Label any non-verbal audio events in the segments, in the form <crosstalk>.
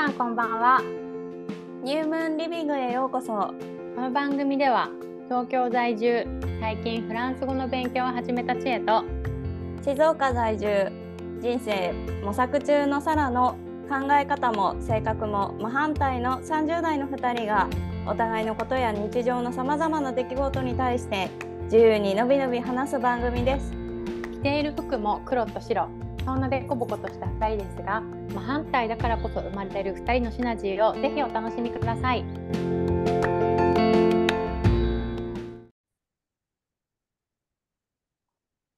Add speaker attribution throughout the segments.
Speaker 1: さんこんばんは。
Speaker 2: ニュームーンリビングへようこそ。
Speaker 1: この番組では東京在住最近フランス語の勉強を始めた知恵と
Speaker 2: 静岡在住人生模索中のサラの考え方も性格も真反対の30代の2人がお互いのことや日常のさまざまな出来事に対して自由にのびのび話す番組です。
Speaker 1: 着ている服も黒と白そんなでこぼことした2人ですが真反対だからこそ生まれる2人のシナジーをぜひお楽しみください。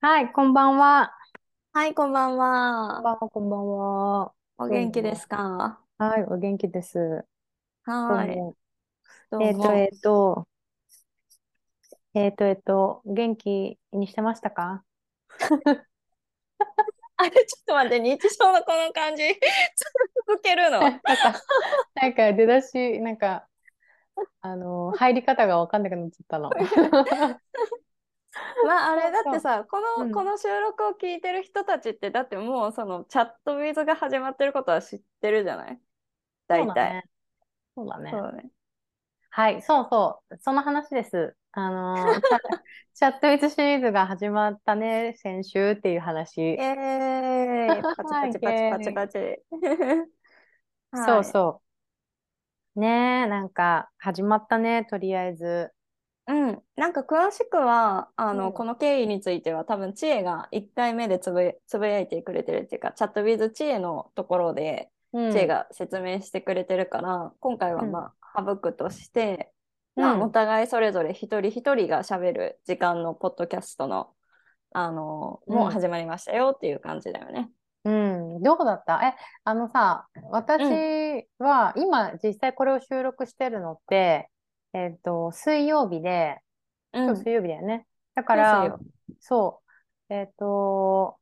Speaker 1: はいこんばんは。
Speaker 2: はいこんばん
Speaker 1: こん
Speaker 2: は
Speaker 1: ばんはこんばんは。
Speaker 2: お元気ですか？
Speaker 1: はいお元気です。
Speaker 2: はい。
Speaker 1: えっとえっとえっとえっと元気にしてましたか？<laughs>
Speaker 2: あれちょっと待って日常のこの感じ <laughs> 続けるの <laughs>
Speaker 1: なんか、なんか出だし、なんか、あの、入り方が分かんなくなっちゃったの。<laughs>
Speaker 2: まああれだってさこの、
Speaker 1: うん
Speaker 2: この収録を聞いてる人たちってだってもうそのチャットウィズが始まってることは知ってるじゃない？大体
Speaker 1: そうだね。そうだね。
Speaker 2: そうだね
Speaker 1: はい、そうそう。その話です。あの、チャ、<laughs> チャットウィズシリーズが始まったね、先週っていう話。
Speaker 2: イエーイパチパチパチパチパチ <laughs>
Speaker 1: そうそう。ねえ、なんか、始まったね、とりあえず。
Speaker 2: ううんなんか詳しくはあの、
Speaker 1: うん
Speaker 2: この経緯については多分知恵が1回目でつぶつぶやいてくれてるっていうかチャットウィズ知恵のところで
Speaker 1: うん
Speaker 2: 知恵が説明してくれてるから、今回はまあ省くとして、まあ、
Speaker 1: うん。
Speaker 2: お互いそれぞれ一人一人がしゃべる時間のポッドキャストの、あの
Speaker 1: うん。
Speaker 2: もう始まりましたよっていう感じだよね。
Speaker 1: うん、どうだった？え、あのさ、私は今実際これを収録してるのって、えっと、水曜日で、
Speaker 2: うん。
Speaker 1: 今日水曜日だよね。だか
Speaker 2: です
Speaker 1: ら
Speaker 2: よ、
Speaker 1: そう、えっと、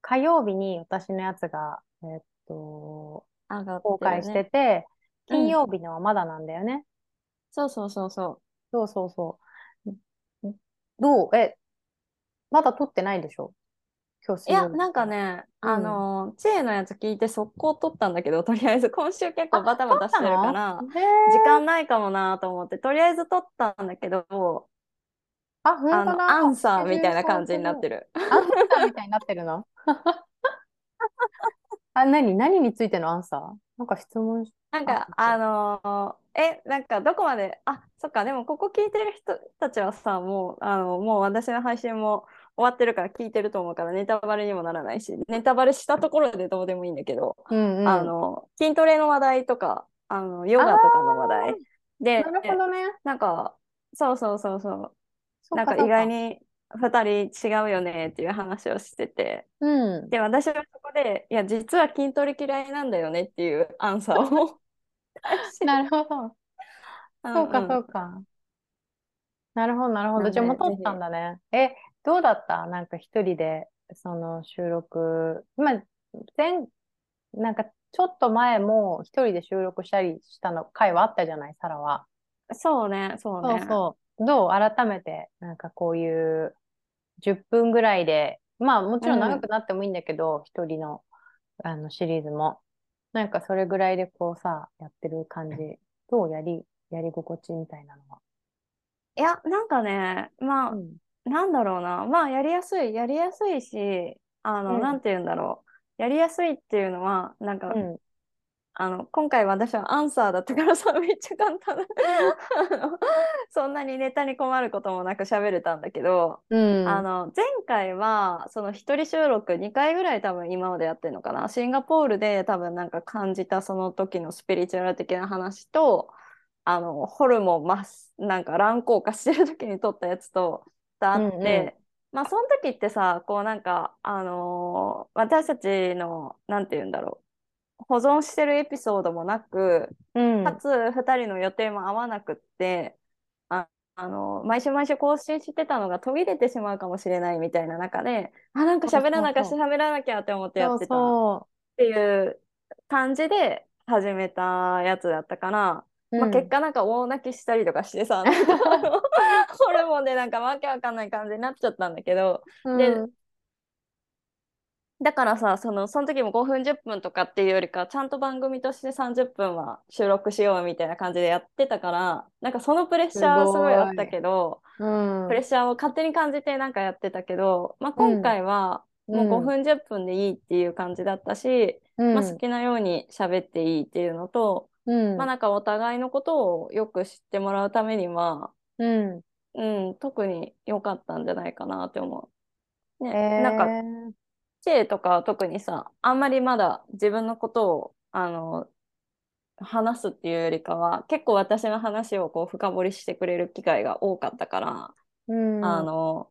Speaker 1: 火曜日に私のやつが、えっと、
Speaker 2: 上がって
Speaker 1: 公開して。て、
Speaker 2: うん。
Speaker 1: 金曜日のはまだなんだよね。
Speaker 2: そうそうそうそ
Speaker 1: そうそうそう。どう？え、まだ撮ってないでしょ？今日
Speaker 2: う。いやなんかね、
Speaker 1: うん
Speaker 2: あの知恵のやつ聞いて速攻撮ったんだけどとりあえず <laughs> 今週結構バタバタしてるから時
Speaker 1: ー
Speaker 2: 間ないかもなと思ってとりあえず撮ったんだけど
Speaker 1: あ、本
Speaker 2: あの
Speaker 1: 当だ。
Speaker 2: アンサーみたいな感じになって
Speaker 1: る。
Speaker 2: る。
Speaker 1: アンサーみたいになってるの？あ、何何についてのアンサー？なんか質問し、
Speaker 2: なんか
Speaker 1: あ
Speaker 2: あのーえなんかどこまで？あそっかでもここ聞いてる人たちはさもうあのもう私の配信も終わってるから聞いてると思うからネタバレにもならないしネタバレしたところでどうでもいいんだけど、
Speaker 1: うんうん。
Speaker 2: あの筋トレの話題とかあのヨガとかの話題で
Speaker 1: なるほどね。
Speaker 2: なんかそうそうそうそう
Speaker 1: そう
Speaker 2: なんか意外。に2人違うよねっていう話をしてて
Speaker 1: うん。
Speaker 2: で私はそこでいや実は筋トレ嫌いなんだよねっていうアンサーを <laughs>
Speaker 1: なるほど。そうか、
Speaker 2: んん
Speaker 1: そうか。なるほど、なるほど。じゃあもう撮ったんだね。え、どうだった？なんか一人で、その収録。まあ、前、なんかちょっと前も一人で収録したりしたの回はあったじゃない、サラは。
Speaker 2: そうね、そう
Speaker 1: そう
Speaker 2: ね。
Speaker 1: そう。どう改めて、なんかこういう10分ぐらいで、まあもちろん長くなってもいいんだけど、一人の、あのシリーズも。なんかそれぐらいでこうさ、やってる感じ。どうやり、やり心地みたいなのは？
Speaker 2: いや、なんかね、まあ、
Speaker 1: うん。
Speaker 2: なんだろうな。まあ、やりやすい、やりやすいし、あの、
Speaker 1: うん
Speaker 2: なんて言うんだろう。やりやすいっていうのは、なんか、
Speaker 1: うん。
Speaker 2: あの、今回私はアンサーだったからさ、めっちゃ簡単。<laughs> そんなにネタに困ることもなく喋れたんだけど、
Speaker 1: うん。
Speaker 2: あの前回はその一人収録2回ぐらい多分今までやってるのかな？シンガポールで多分なんか感じたその時のスピリチュアル的な話とあのホルモンマスなんか乱高下してる時に撮ったやつとあって、
Speaker 1: うんうん
Speaker 2: まあその時ってさこうなんかあのー私たちのなんて言うんだろう保存してるエピソードもなく
Speaker 1: うん。
Speaker 2: かつ2人の予定も合わなくってああの毎週毎週更新してたのが途切れてしまうかもしれないみたいな中であなんか喋らなきゃ喋らなきゃって思ってやってたっ
Speaker 1: そ
Speaker 2: ていう感じで始めたやつだったから、
Speaker 1: う。
Speaker 2: まあ、
Speaker 1: うん
Speaker 2: 結果なんか大泣きしたりとかしてさ、なんかあのホルモンでなんかわけわかんない感じになっちゃったんだけど、で
Speaker 1: うん
Speaker 2: だからさ、その、その時も5分10分とかっていうよりか、ちゃんと番組として30分は収録しようみたいな感じでやってたから、なんかそのプレッシャーはすごいあったけど、
Speaker 1: うん。
Speaker 2: プレッシャーを勝手に感じてなんかやってたけど、まあ、今回はもう5分10分でいいっていう感じだったし、
Speaker 1: うん。
Speaker 2: まあ、好きなように喋っていいっていうのと、
Speaker 1: うん。
Speaker 2: まあなんかお互いのことをよく知ってもらうためには、
Speaker 1: うん。
Speaker 2: うん、特に良かったんじゃないかなって思う。ね、
Speaker 1: えー。
Speaker 2: なんかチェとかは特にさ、あんまりまだ自分のことを、あの、話すっていうよりかは、結構私の話をこう深掘りしてくれる機会が多かったから、
Speaker 1: うん
Speaker 2: あの、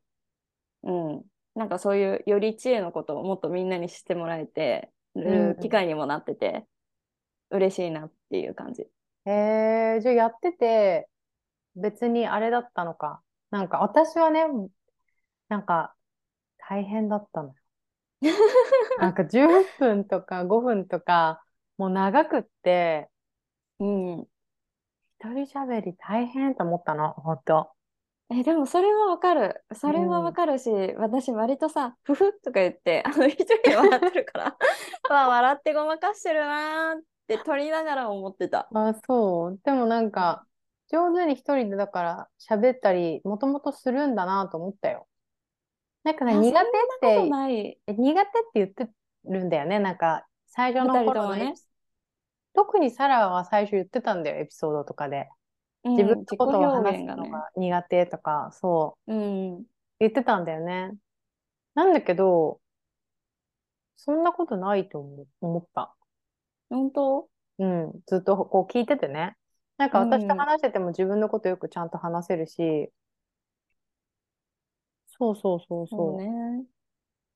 Speaker 2: うん、なんかそういうより知恵のことをもっとみんなに知ってもらえてる
Speaker 1: うん
Speaker 2: 機会にもなってて、嬉しいなっていう感じ。
Speaker 1: えー、じゃあやってて、別にあれだったのか。なんか私はね、なんか大変だったのよ。<laughs> なんか10分とか5分とか、もう長くって、
Speaker 2: うん。
Speaker 1: 一人喋り大変と思ったの、ほんと。
Speaker 2: え、でもそれはわかる。それはわかるし、私割とさ、ふふとか言って、あの、一人で笑ってるから、<laughs> わ、笑ってごまかしてるなーって撮りながら思ってた。
Speaker 1: あ、そう。でもなんか、上手に一人でだから喋ったり、もともとするんだなと思ったよ。なんかね、
Speaker 2: あ
Speaker 1: 苦手って、苦手って言ってるんだよね。なんか、最初の頃のエピソ特にサラは最初言ってたんだよ、エピソードとかで。
Speaker 2: うん
Speaker 1: 自分のことを話す。のが苦手とか、そう、
Speaker 2: うん。
Speaker 1: 言ってたんだよね。なんだけど、そんなことないと思った。
Speaker 2: 本当？
Speaker 1: うん、ずっとこう聞いててね。なんか私と
Speaker 2: うん
Speaker 1: 話してても自分のことよくちゃんと話せるし、そうそうそう
Speaker 2: そ
Speaker 1: そうう。
Speaker 2: ね。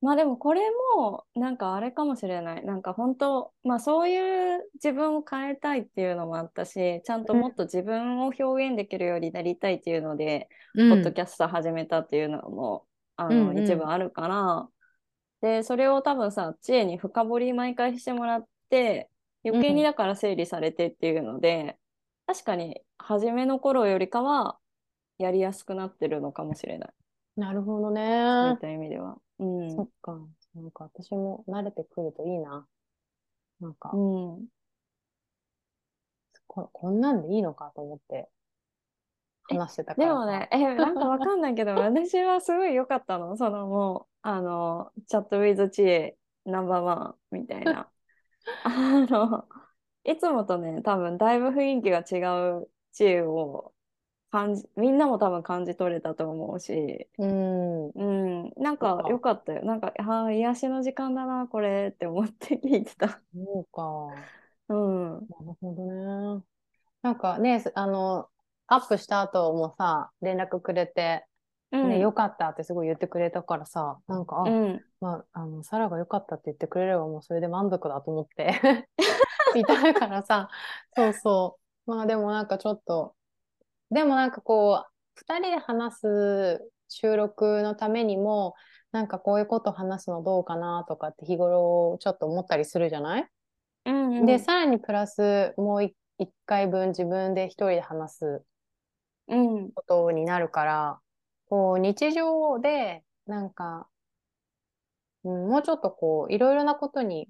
Speaker 2: まあでもこれもなんかあれかもしれない。なんか本当、まあそういう自分を変えたいっていうのもあったし、ちゃんともっと自分を表現できるようになりたいっていうので、
Speaker 1: うん
Speaker 2: ポッドキャスト始めたっていうのも、あの、
Speaker 1: うんうん
Speaker 2: 一部あるから、で、それを多分さ、知恵に深掘り毎回してもらって、余計にだから整理されてっていうので、確かに初めの頃よりかはやりやすくなってるのかもしれない。
Speaker 1: なるほど
Speaker 2: そうい
Speaker 1: ね
Speaker 2: っ。た意味では。うん。
Speaker 1: そっか。なんか私も慣れてくるといいな。なんか、
Speaker 2: うん。
Speaker 1: こ、こんなんでいいのかと思って話してたからさ。
Speaker 2: でもね、え、なんかわかんないけど、<laughs> 私はすごい良かったの。そのもう、あの、チャットウィズ知恵ナンバーワンみたいな。<laughs> あの、いつもとね、多分だいぶ雰囲気が違う知恵を感じ、みんなも多分感じ取れたと思うし、
Speaker 1: うん。
Speaker 2: うん、なん
Speaker 1: か
Speaker 2: か良かったよ。なんか、ああ、癒しの時間だな、これって思って聞いてた。
Speaker 1: そうか。
Speaker 2: うん。
Speaker 1: なるほどね。なんかね、すあの、アップした後もさ、連絡くれて、
Speaker 2: うん。
Speaker 1: ね、よかったってすごい言ってくれたからさ、なんか、あ、
Speaker 2: うん。
Speaker 1: まあ、あの、サラが良かったって言ってくれればもうそれで満足だと思って <laughs> いたからさ、そうそう。まあでもなんかちょっと、でもなんかこう、二人で話す収録のためにも、なんかこういうこと話すのどうかなとかって日頃ちょっと思ったりするじゃない？
Speaker 2: うんうん。
Speaker 1: で、さらにプラスもうい一回分自分で一人で話す
Speaker 2: うん。
Speaker 1: ことになるから、こう日常でなんか、うん、もうちょっとこういろいろなことに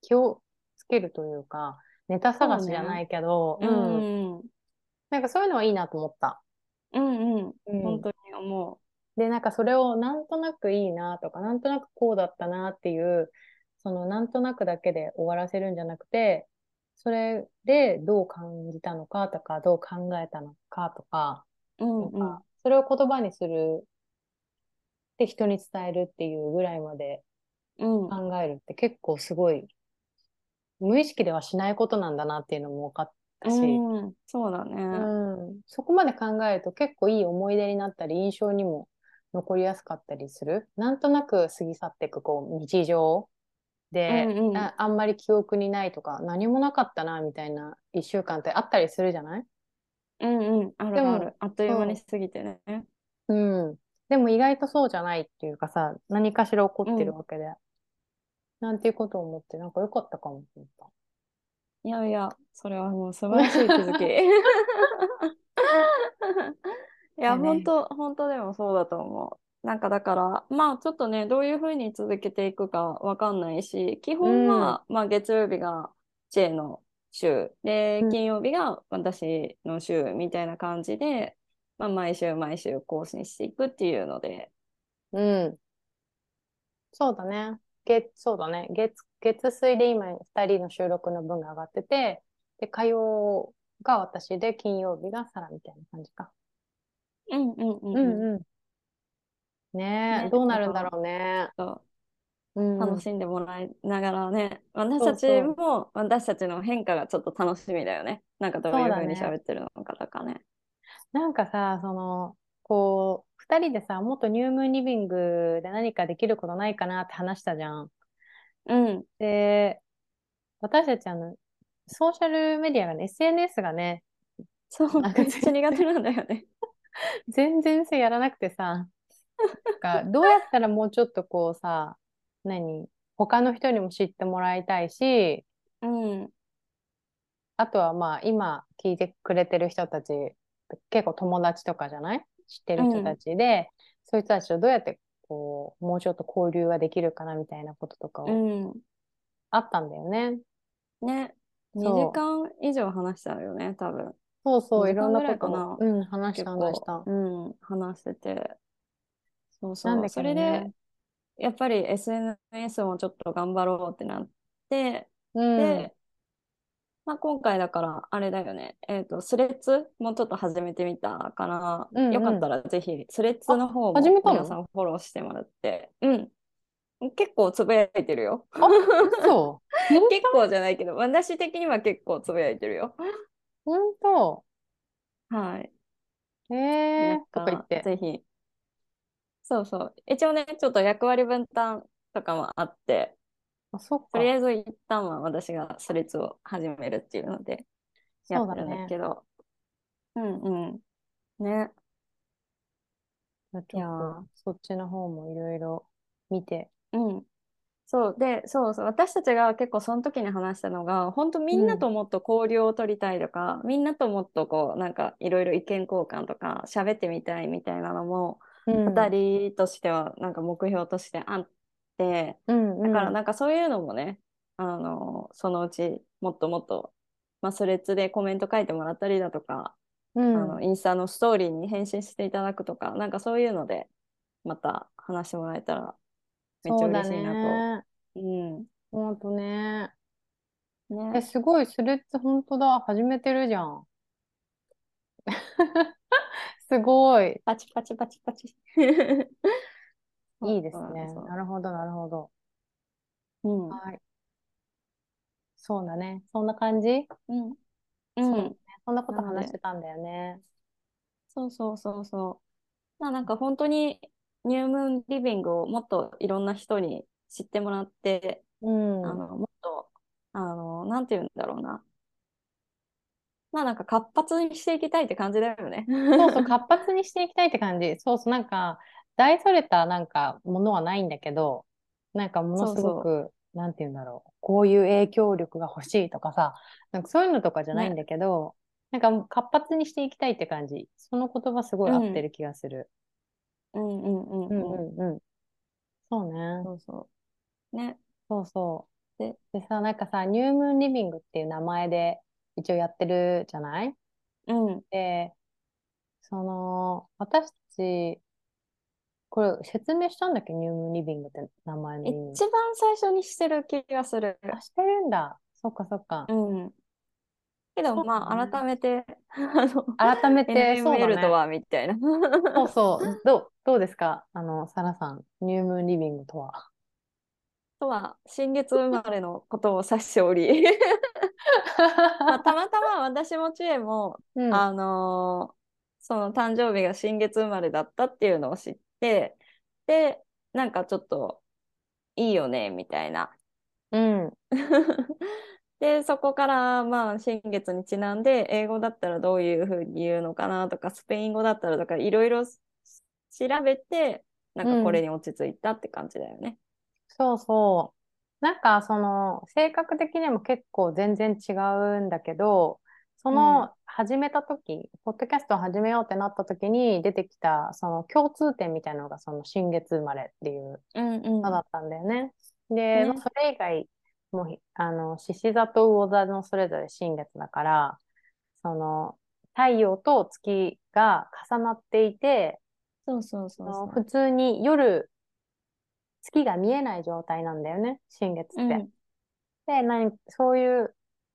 Speaker 1: 気をつけるというか、ネタ探しじゃないけど、
Speaker 2: う
Speaker 1: うん、
Speaker 2: ん。
Speaker 1: なんかそういうのはいいなと思った。
Speaker 2: うんうん。
Speaker 1: うん
Speaker 2: 本当に思
Speaker 1: で、なんかそれをなんとなくいいなとか、なんとなくこうだったなっていう、そのなんとなくだけで終わらせるんじゃなくて、それでどう感じたのかとか、どう考えたのかとか、
Speaker 2: う。うん
Speaker 1: なん
Speaker 2: うん。
Speaker 1: かそれを言葉にするで人に伝えるっていうぐらいまで
Speaker 2: うん。
Speaker 1: 考えるって結構すごい無意識ではしないことなんだなっていうのも分かったし、
Speaker 2: うん、そうだね。
Speaker 1: うん、そこまで考えると結構いい思い出になったり印象にも残りやすかったりする？なんとなく過ぎ去っていくこう日常で、
Speaker 2: うんうん
Speaker 1: あ、あんまり記憶にないとか何もなかったなみたいな一週間ってあったりするじゃない？
Speaker 2: うんうん、あ
Speaker 1: でも
Speaker 2: るある。あっという間に過ぎてね。
Speaker 1: うん。でも意外とそうじゃないっていうかさ、何かしら起こってるわけで。なんていうことを思って、なんか良かったかもと思った。
Speaker 2: いやいや、それはもう素晴らしい気づき。<laughs> いや、
Speaker 1: だね
Speaker 2: 本当、本当でもそうだと思なんかだから、まあちょっとね、どういうふうに続けていくかわかんないし、基本は、まあ月曜日が J の週、で
Speaker 1: うん、
Speaker 2: 金曜日が私の週みたいな感じで、まあ毎週毎週更新していくっていうので、
Speaker 1: うん。そうだね。月、そうだね。月、月水で今二人の収録の分が上がってて、で、火曜が私で、金曜日がサラみたいな感じか。
Speaker 2: うんうんうんうん。
Speaker 1: うんうん。ねえ、
Speaker 2: ね
Speaker 1: どうなるんだろうね。
Speaker 2: 楽しんでもらいながらね、私たちも私たちの変化がちょっと楽しみだよね。なんかどういうふうに喋ってるのかとかね。
Speaker 1: なんかさ、その、こう、二人でさ、もっとニュームーンリビングで何かできることないかなって話したじゃん。
Speaker 2: うん。
Speaker 1: で、私たちあの、ソーシャルメディアがね、SNS がね、
Speaker 2: そう、
Speaker 1: なんか
Speaker 2: めっちゃ苦手なんだよね。<laughs>
Speaker 1: 全然さ、やらなくてさ、なんかどうやったらもうちょっとこうさ、何他の人にも知ってもらいたいし、
Speaker 2: うん。
Speaker 1: あとはまあ今聞いてくれてる人たち、結構友達とかじゃない？知ってる人たちで、そういう人たちとどうやってこう、もうちょっと交流ができるかなみたいなこととかを
Speaker 2: うん。
Speaker 1: あったんだよね。
Speaker 2: ね。2
Speaker 1: そう
Speaker 2: 時間以上話したよね、多分。
Speaker 1: そうそう、
Speaker 2: 2
Speaker 1: いろんなこと
Speaker 2: ぐらいか
Speaker 1: を、うん、話した
Speaker 2: 結
Speaker 1: 話した
Speaker 2: 構、。うん、話してて。そうそう。
Speaker 1: なんだけど
Speaker 2: それ
Speaker 1: ね
Speaker 2: で、やっぱり SNS もちょっと頑張ろうってなって、
Speaker 1: うん。
Speaker 2: で、まあ、今回だから、あれだよね、えっと、スレッズもちょっと始めてみたから、
Speaker 1: うんうん
Speaker 2: よかったらぜひ、スレッズの方も皆さんフォローしてもらって、うん。結構つぶやいてるよ。
Speaker 1: そう。<laughs>
Speaker 2: 結構じゃないけど、私的には結構つぶやいてるよ。
Speaker 1: ほんと。
Speaker 2: はい。
Speaker 1: へえ
Speaker 2: だか
Speaker 1: とか言って。
Speaker 2: ぜひ。そうそう。一応ね、ちょっと役割分担とかもあって、
Speaker 1: あ、そっか
Speaker 2: と。りあえず一旦は私がスレッズを始めるっていうので、やってるんだ
Speaker 1: ね。
Speaker 2: けど。うんうん。ね。
Speaker 1: ちょっ
Speaker 2: いやー
Speaker 1: と、そっちの方もいろいろ見て。
Speaker 2: うん。そう。で、そうそう。私たちが結構その時に話したのが、本当みんなともっと交流を取りたいとか、みんなともっとこう、なんかいろいろ意見交換とか、喋ってみたいみたいなのも、
Speaker 1: うん。
Speaker 2: 二人としてはなんか目標としてあって、
Speaker 1: うんうん。
Speaker 2: だからなんかそういうのもね、あの、そのうちもっともっと、まあ、スレッズでコメント書いてもらったりだとか、
Speaker 1: うん、
Speaker 2: あの、インスタのストーリーに返信していただくとか、なんかそういうので、また話してもらえたら、めっちゃ嬉しいな
Speaker 1: ね。
Speaker 2: と。うん。
Speaker 1: ほんとね。え、
Speaker 2: ね。
Speaker 1: すごい、スレッズほんとだ。始めてるじゃん。<laughs> すごい。
Speaker 2: パチパチパチパチ。
Speaker 1: いいですね。なるほど、なるほど。
Speaker 2: うん。
Speaker 1: はい。そうだね。そんな感じ？
Speaker 2: うん。うん。
Speaker 1: そんなこと話してたんだよね。
Speaker 2: そうそうそうそう。まあなんか本当にニュームーンリビングをもっといろんな人に知ってもらって、
Speaker 1: うん。
Speaker 2: あの、もっと、あの、なんて言うんだろうな。まあなんか活発にしていきたいって感じだよね。
Speaker 1: そうそう、活発にしていきたいって感じ。そうそう、なんか、大それたなんかものはないんだけど、なんかものすごく、なんて言うんだろう、こういう影響力が欲しいとかさ、なんかそういうのとかじゃないんだけど、なんか活発にしていきたいって感じ。その言葉すごい合ってる気がする。
Speaker 2: うんうんうん
Speaker 1: うん
Speaker 2: うん。
Speaker 1: うんうん。そうね。
Speaker 2: そうそう。ね。
Speaker 1: そうそう。
Speaker 2: で
Speaker 1: でさ、なんかさ、ニュームーンリビングっていう名前で一応やってるじゃない？
Speaker 2: うん。
Speaker 1: で、その、私たち、これ説明したんだっけ？ニュームリビングって名前の意味。
Speaker 2: 一番最初にしてる気がする。
Speaker 1: あ、してるんだ。そっかそっか。
Speaker 2: うん。けどまあ改めて、あの、
Speaker 1: 改めて、そうだ
Speaker 2: NML
Speaker 1: ね。
Speaker 2: とはみたいな。
Speaker 1: そうそう。どう、どうですか？あの、サラさん。ニュームーンリビングとは？
Speaker 2: とは、新月生まれのことを指しており、<laughs> まあ、たまたま私も知恵も、
Speaker 1: うん。
Speaker 2: あのーその誕生日が新月生まれだったっていうのを知って、で、なんかちょっといいよね、みたいな。
Speaker 1: うん。<laughs>
Speaker 2: で、そこから、まあ、新月にちなんで、英語だったらどういうふうに言うのかなとか、スペイン語だったらとか、いろいろ調べて、なんかこれに落ち着いたって感じだよね。
Speaker 1: そうそう。なんか、その、性格的にも結構全然違うんだけど、その始めた時、ポッドキャストを始めようってなった時に出てきた、その共通点みたいなのが、その新月生まれっていう
Speaker 2: うんうん
Speaker 1: のだったんだよね。で、
Speaker 2: ね
Speaker 1: まあそれ以外、もあの、獅子座と魚座のそれぞれ新月だから、その、太陽と月が重なっていて、
Speaker 2: そうそうそう。
Speaker 1: 普通に夜、月が見えない状態なんだよね、新月って。
Speaker 2: うん
Speaker 1: で、何、そういう、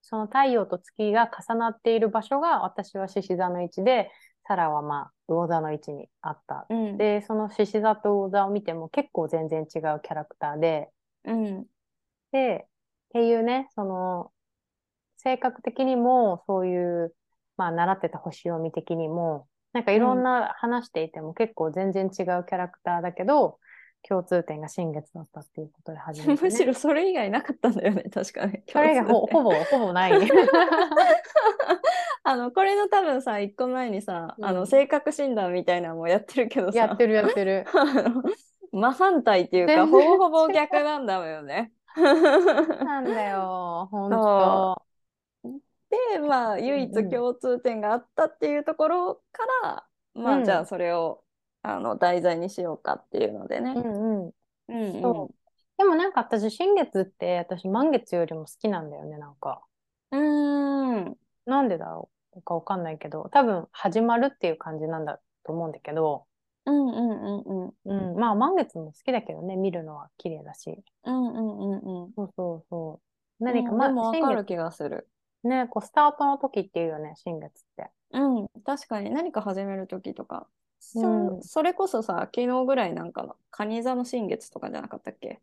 Speaker 1: その太陽と月が重なっている場所が、私は獅子座の位置で、サラはまあ、魚座の位置にあった。
Speaker 2: うん。
Speaker 1: で、その獅子座と魚座を見ても結構全然違うキャラクターで、
Speaker 2: うん。
Speaker 1: で、っていうね、その、性格的にも、そういう、まあ、習ってた星読み的にも、なんかいろんな話していても結構全然違うキャラクターだけど、共通点が新月だったっていうことで始めて、ね。
Speaker 2: むしろそれ以外なかったんだよね、確かに。<laughs>
Speaker 1: それがほほぼ、ほぼない。<laughs>
Speaker 2: あのこれの多分さ一個前にさ、
Speaker 1: うん
Speaker 2: あの性格診断みたいなのもやってるけどさ
Speaker 1: やってるやってる。<laughs>
Speaker 2: 真反対っていうかほぼほぼ逆なんだよね。
Speaker 1: なんだよ、ほんと。
Speaker 2: でまあ唯一共通点があったっていうところから、ま
Speaker 1: うん
Speaker 2: あじゃあそれをあの題材にしようかっていうのでね。
Speaker 1: うんうん。
Speaker 2: うんうん
Speaker 1: そでもなんか私、新月って私、満月よりも好きなんだよね、なんか。
Speaker 2: うーん
Speaker 1: なんでだろうかわかんないけど、多分始まるっていう感じなんだと思うんだけど、
Speaker 2: うんうんうんうん
Speaker 1: うん、まあ満月も好きだけどね、見るのは綺麗だし。
Speaker 2: うんうんうんうん
Speaker 1: そうそうそう。何か、
Speaker 2: うん
Speaker 1: ま
Speaker 2: も分かる気がする。
Speaker 1: ね、こうスタートの時っていうよね、新月って。
Speaker 2: うん、確かに何か始める時とか、そ
Speaker 1: うん
Speaker 2: それこそさ、昨日ぐらいなんかの、蟹座の新月とかじゃなかったっけ？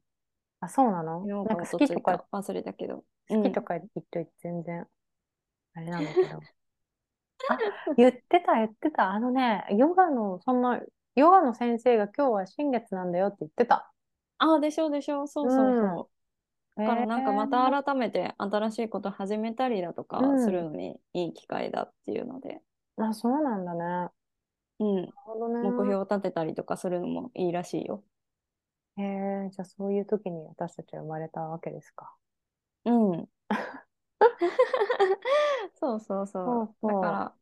Speaker 1: あ、そうなの？なんか好きとか
Speaker 2: か、忘れたけど。
Speaker 1: 好きとか言っといて全然、あれなんだけど。<laughs> あ、言ってた、言ってた。あのね、ヨガの、そんな、ヨガの先生が今日は新月なんだよって言ってた。
Speaker 2: ああ、でしょうでしょう、そうそうそう。だからなんかまた
Speaker 1: え
Speaker 2: 改めて新しいこと始めたりだとか
Speaker 1: うん
Speaker 2: するのにいい機会だっていうので、
Speaker 1: ー、あ、そうなんだね。な
Speaker 2: うん。目標を立てたりとかするのもいいらしいよ。
Speaker 1: へえ、じゃあそういう時に私たちは生まれたわけですか。
Speaker 2: うん。<laughs> そうそうそう。だか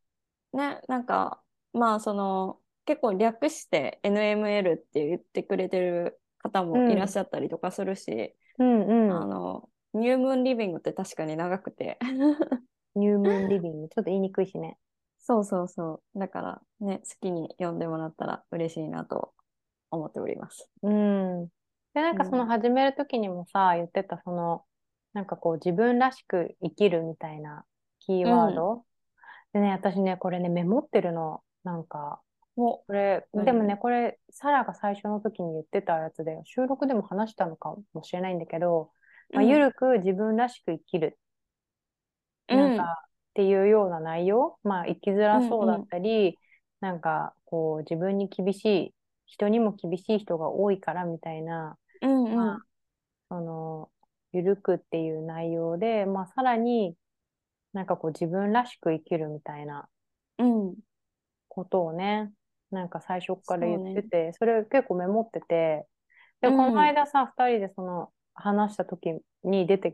Speaker 2: ら、ね、なんか、まあ、その、結構略して NML って言ってくれてる方もいらっしゃったりとかするし、
Speaker 1: うんうん。
Speaker 2: あの、ニュームーンリビングって確かに長くて。<laughs>
Speaker 1: ニュームーンリビング。ちょっと言いにくいしね。
Speaker 2: そうそうそう。だから、ね、好きに読んでもらったら嬉しいなと思っております。
Speaker 1: うん。で、なんかその
Speaker 2: うん
Speaker 1: 始める時にもさ、言ってたその、なんかこう自分らしく生きるみたいなキーワード。でね、私ね、これね、メモってるの。なんか、
Speaker 2: も
Speaker 1: これ、
Speaker 2: 何？
Speaker 1: でもね、これ、サラが最初の時に言ってたやつで、収録でも話したのかもしれないんだけど、まあ、
Speaker 2: うん
Speaker 1: ゆるく自分らしく生きる。なんか、っていうような内容、まあ、生きづらそうだったり、なんか、こう、自分に厳しい、人にも厳しい人が多いからみたいな、
Speaker 2: うんうん。
Speaker 1: まあその、ゆるくっていう内容で、まあ、さらに、なんかこう、自分らしく生きるみたいな
Speaker 2: うん。
Speaker 1: ことをね、なんか最初から言ってて、それ結構メモってて、で、
Speaker 2: うん。
Speaker 1: この間さ、二人でその、話した時に出て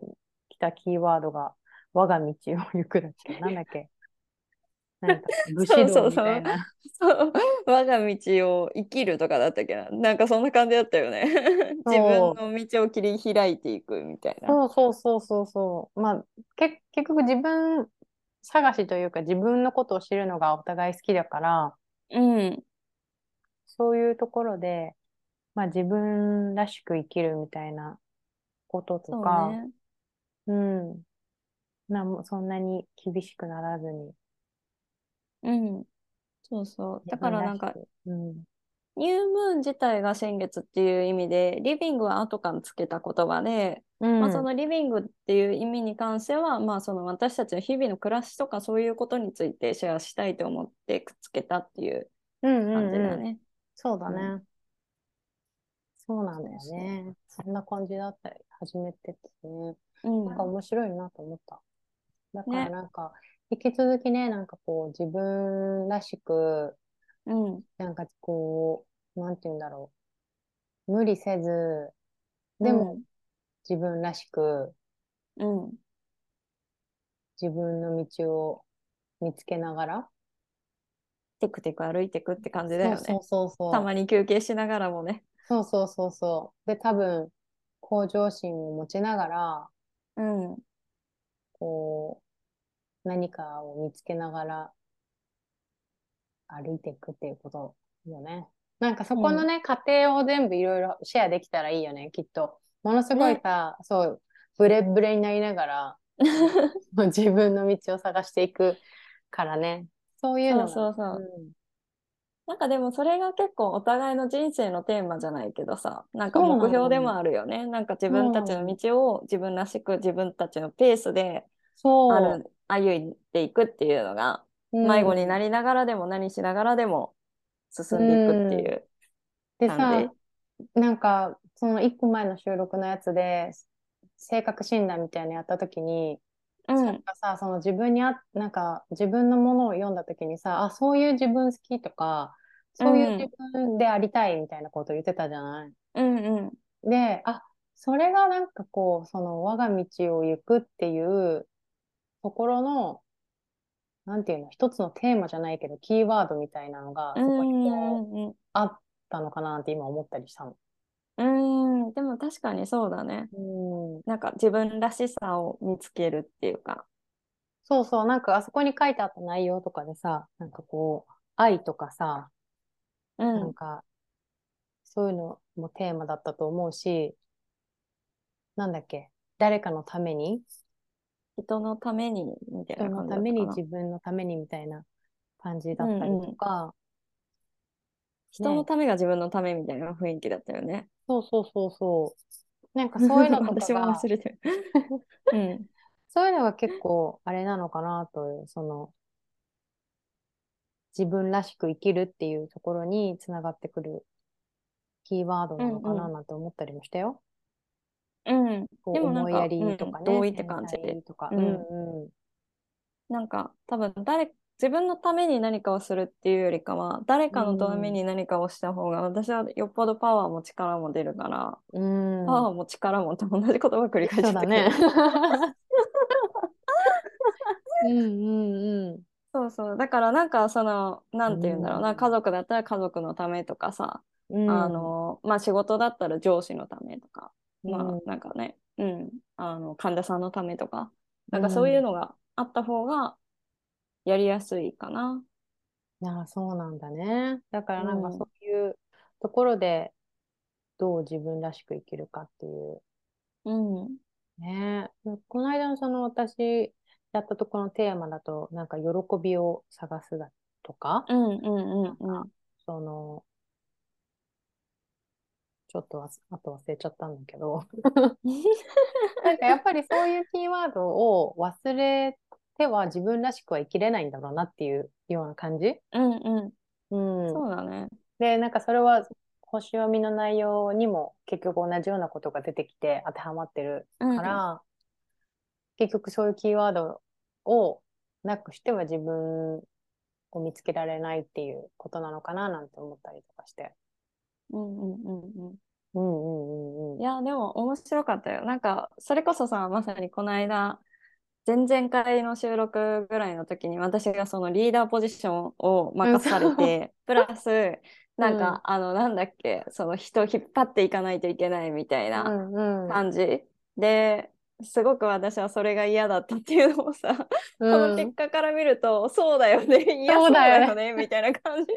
Speaker 1: きたキーワードが、我が道を行くだっけなんだっけ？<laughs> なんか、武士道みたいな。
Speaker 2: そう我が道を生きるとかだったっけな。なんかそんな感じだったよね。<laughs> 自分の道を切り開いていくみたいな。
Speaker 1: そうそうそうそうそう。まあ、け、結局自分探しというか自分のことを知るのがお互い好きだから、
Speaker 2: うん。
Speaker 1: そういうところで、まあ自分らしく生きるみたいなことと
Speaker 2: そう
Speaker 1: か、
Speaker 2: ね。
Speaker 1: うん。な、もうそんなに厳しくならずに。
Speaker 2: うんそうそうだからなんか
Speaker 1: うん。
Speaker 2: ニュームーン自体が新月っていう意味でリビングは後からつけた言葉で、
Speaker 1: うん。
Speaker 2: まあ、そのリビングっていう意味に関しては、まあ、その私たちの日々の暮らしとかそういうことについてシェアしたいと思ってくっつけたっていう
Speaker 1: うんうん
Speaker 2: 感じだ
Speaker 1: うん。
Speaker 2: ね。
Speaker 1: そうだね。
Speaker 2: う
Speaker 1: そうなんだよね。そんな感じだったり、始めててね。
Speaker 2: うん
Speaker 1: なんか面白いなと思った。だから
Speaker 2: ね
Speaker 1: なんか、引き続きね、なんかこう、自分らしく、
Speaker 2: うん
Speaker 1: なんかこう、なんて言うんだろう。無理せず、でも自分らしく、
Speaker 2: うん
Speaker 1: 自分の道を見つけながら。
Speaker 2: テクテク歩いてくって感じだよね。
Speaker 1: そうそうそう
Speaker 2: たまに休憩しながらもね。
Speaker 1: そうそうそうそう。で、多分、向上心を持ちながら、
Speaker 2: うん。
Speaker 1: 何かを見つけながら歩いていくっていうことよね。なんかそこのね、過程を全部いろいろシェアできたらいいよね、きっと。ものすごいさ、そう、ブレブレになりながら、<laughs> 自分の道を探していくからね。そういうのが
Speaker 2: そうそうそう
Speaker 1: うん
Speaker 2: なんかでもそれが結構お互いの人生のテーマじゃないけどさ、なんか目標でもあるよね。なんか自分たちの道を自分らしく自分たちのペースで。ある歩いていくっていうのが迷子になりながらでも何しながらでも進んでいくっていう
Speaker 1: で
Speaker 2: 感
Speaker 1: さ、なんか、その一個前の収録のやつで、性格診断みたいなのやったときに、
Speaker 2: じ。うん。
Speaker 1: なんかさ、その自分にあ、なんか自分のものを読んだときにさ、あ、そういう自分好きとか、そういう自分でありたいみたいなこと言ってたじゃない？
Speaker 2: うんうん。
Speaker 1: で、あ、それがなんかこう、その我が道を行くっていうところの、なんていうの、一つのテーマじゃないけど、キーワードみたいなのが、そこにこう、
Speaker 2: うん
Speaker 1: あったのかなって今思ったりしたの。
Speaker 2: うん。うん。でも確かにそうだね。
Speaker 1: うん。
Speaker 2: なんか自分らしさを見つけるっていうか。
Speaker 1: そうそう、なんかあそこに書いてあった内容とかでさ、なんかこう、愛とかさ、
Speaker 2: う
Speaker 1: なん
Speaker 2: ん。
Speaker 1: か、そういうのもテーマだったと思うし、なんだっけ、誰かのために、
Speaker 2: 人のためにみたい
Speaker 1: 人
Speaker 2: な感じだったかな
Speaker 1: のために、自分のためにみたいな感じだったりとか、
Speaker 2: 人のためが自分のためみたいな雰囲気だったよね。
Speaker 1: そうそうそうそう。なんか <laughs> そういうのとか
Speaker 2: 私も
Speaker 1: が、
Speaker 2: 忘れてる。<laughs> うん。
Speaker 1: そういうのが結構あれなのかなという、その、自分らしく生きるっていうところにつながってくるキーワードなのか
Speaker 2: うんう
Speaker 1: なんなんて思ったりもしたよ。
Speaker 2: うん。
Speaker 1: こう
Speaker 2: でもなんか
Speaker 1: 思いやりとかね。
Speaker 2: うん同意って感じ
Speaker 1: 繊細とか。
Speaker 2: う
Speaker 1: うんんうん。
Speaker 2: なんか多分誰自分のために何かをするっていうよりかは誰かのために何かをした方が私はよっぽどパワーも力も出るから、
Speaker 1: うん。
Speaker 2: パワーも力もと同じ言葉繰り返し
Speaker 1: そうだ
Speaker 2: てるけど
Speaker 1: ね。<laughs> うんうんうん。
Speaker 2: そうそうだからなんかそのなんて言うんだろうな、
Speaker 1: うん
Speaker 2: 家族だったら家族のためとかさ、
Speaker 1: うん
Speaker 2: あ、のまあ仕事だったら上司のためとか、ま
Speaker 1: うん
Speaker 2: あなんかね、うん、あの患者さんのためとかなんかそういうのがあった方がやりやすいかな。
Speaker 1: ああ、そうなんだね。だからなんか
Speaker 2: うん
Speaker 1: そういうところでどう自分らしく生きるかっていう。
Speaker 2: うん
Speaker 1: ねこの間のその私やったところのテーマだと、なんか喜びを探すだとか、
Speaker 2: うんうんうんうん。
Speaker 1: その、ちょっとあと忘れちゃったんだけど、<laughs> なんかやっぱりそういうキーワードを忘れては自分らしくは生きれないんだろうなっていうような感じ？
Speaker 2: うんうん。
Speaker 1: うん。
Speaker 2: そうだね。
Speaker 1: で、なんかそれは星読みの内容にも結局同じようなことが出てきて当てはまってる
Speaker 2: うん
Speaker 1: から、結局そういうキーワードをなくしては自分を見つけられないっていうことなのかななんて思ったりとかして。
Speaker 2: うんうんうんうん。
Speaker 1: うんうんうんうん。
Speaker 2: いや、でも面白かったよ。なんか、それこそさ、まさにこの間、前々回の収録ぐらいの時に私がそのリーダーポジションを任されて、プラス、なんか、あの、なんだっけ、その人を引っ張っていかないといけないみたいな
Speaker 1: うんうん
Speaker 2: 感じ。で、すごく私はそれが嫌だったっていうのをさ、この結果から見ると、そうだよね、嫌そうう
Speaker 1: そだよね
Speaker 2: だよね、みたいな感じ。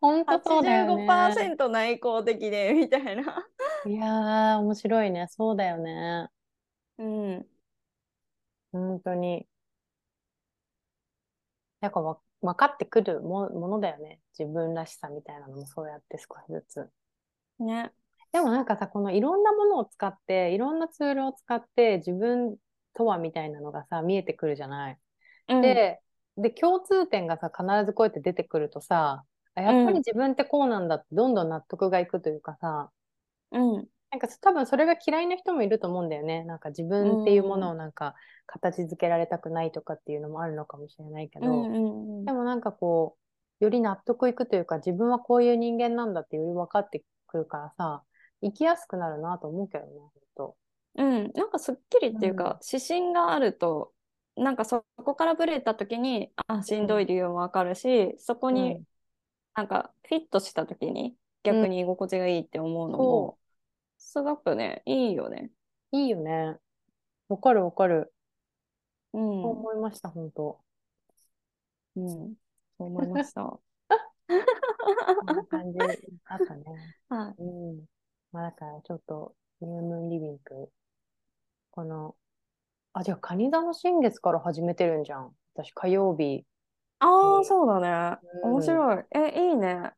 Speaker 1: 本当そうだよね。
Speaker 2: 85%内向的で、<laughs> みたいな。
Speaker 1: いやー、面白いね。そうだよね。
Speaker 2: うん。
Speaker 1: 本当に。なんかわ、分かってくるも、ものだよね。自分らしさみたいなのもそうやって少しずつ。
Speaker 2: ね。
Speaker 1: でもなんかさ、このいろんなものを使って、いろんなツールを使って、自分とはみたいなのがさ、見えてくるじゃない。
Speaker 2: うん、
Speaker 1: で、で、共通点がさ、必ずこうやって出てくるとさ、あやっぱり自分ってこうなんだって、どんどん納得がいくというかさ、
Speaker 2: うん。
Speaker 1: なんか多分それが嫌いな人もいると思うんだよね。なんか自分っていうものをなんか形づけられたくないとかっていうのもあるのかもしれないけど、
Speaker 2: うんうんうん
Speaker 1: でもなんかこう、より納得いくというか、自分はこういう人間なんだってより分かってくるからさ、生きやすくなるなと思うけどね、ほんと。
Speaker 2: うん、なんかすっきりっていうか、指針があるとなんかそこからブレた時にあしんどい理由もわかるし、そこに
Speaker 1: うん
Speaker 2: なんかフィットした時に逆に居心地がいいって思うのも、すごくねいいよね。
Speaker 1: いいよね。わかるわかる。
Speaker 2: う、
Speaker 1: そうん思いました、本当。
Speaker 2: うん、そう思いました。は
Speaker 1: こんな感じだったね。<laughs>
Speaker 2: い、
Speaker 1: うん。まあだからちょっと、ニュームーンリビング、この、あ、じゃあ、カニ座の新月から始めてるんじゃん。私、火曜日。
Speaker 2: ああそうだね。
Speaker 1: うん
Speaker 2: 面白い。えいいね。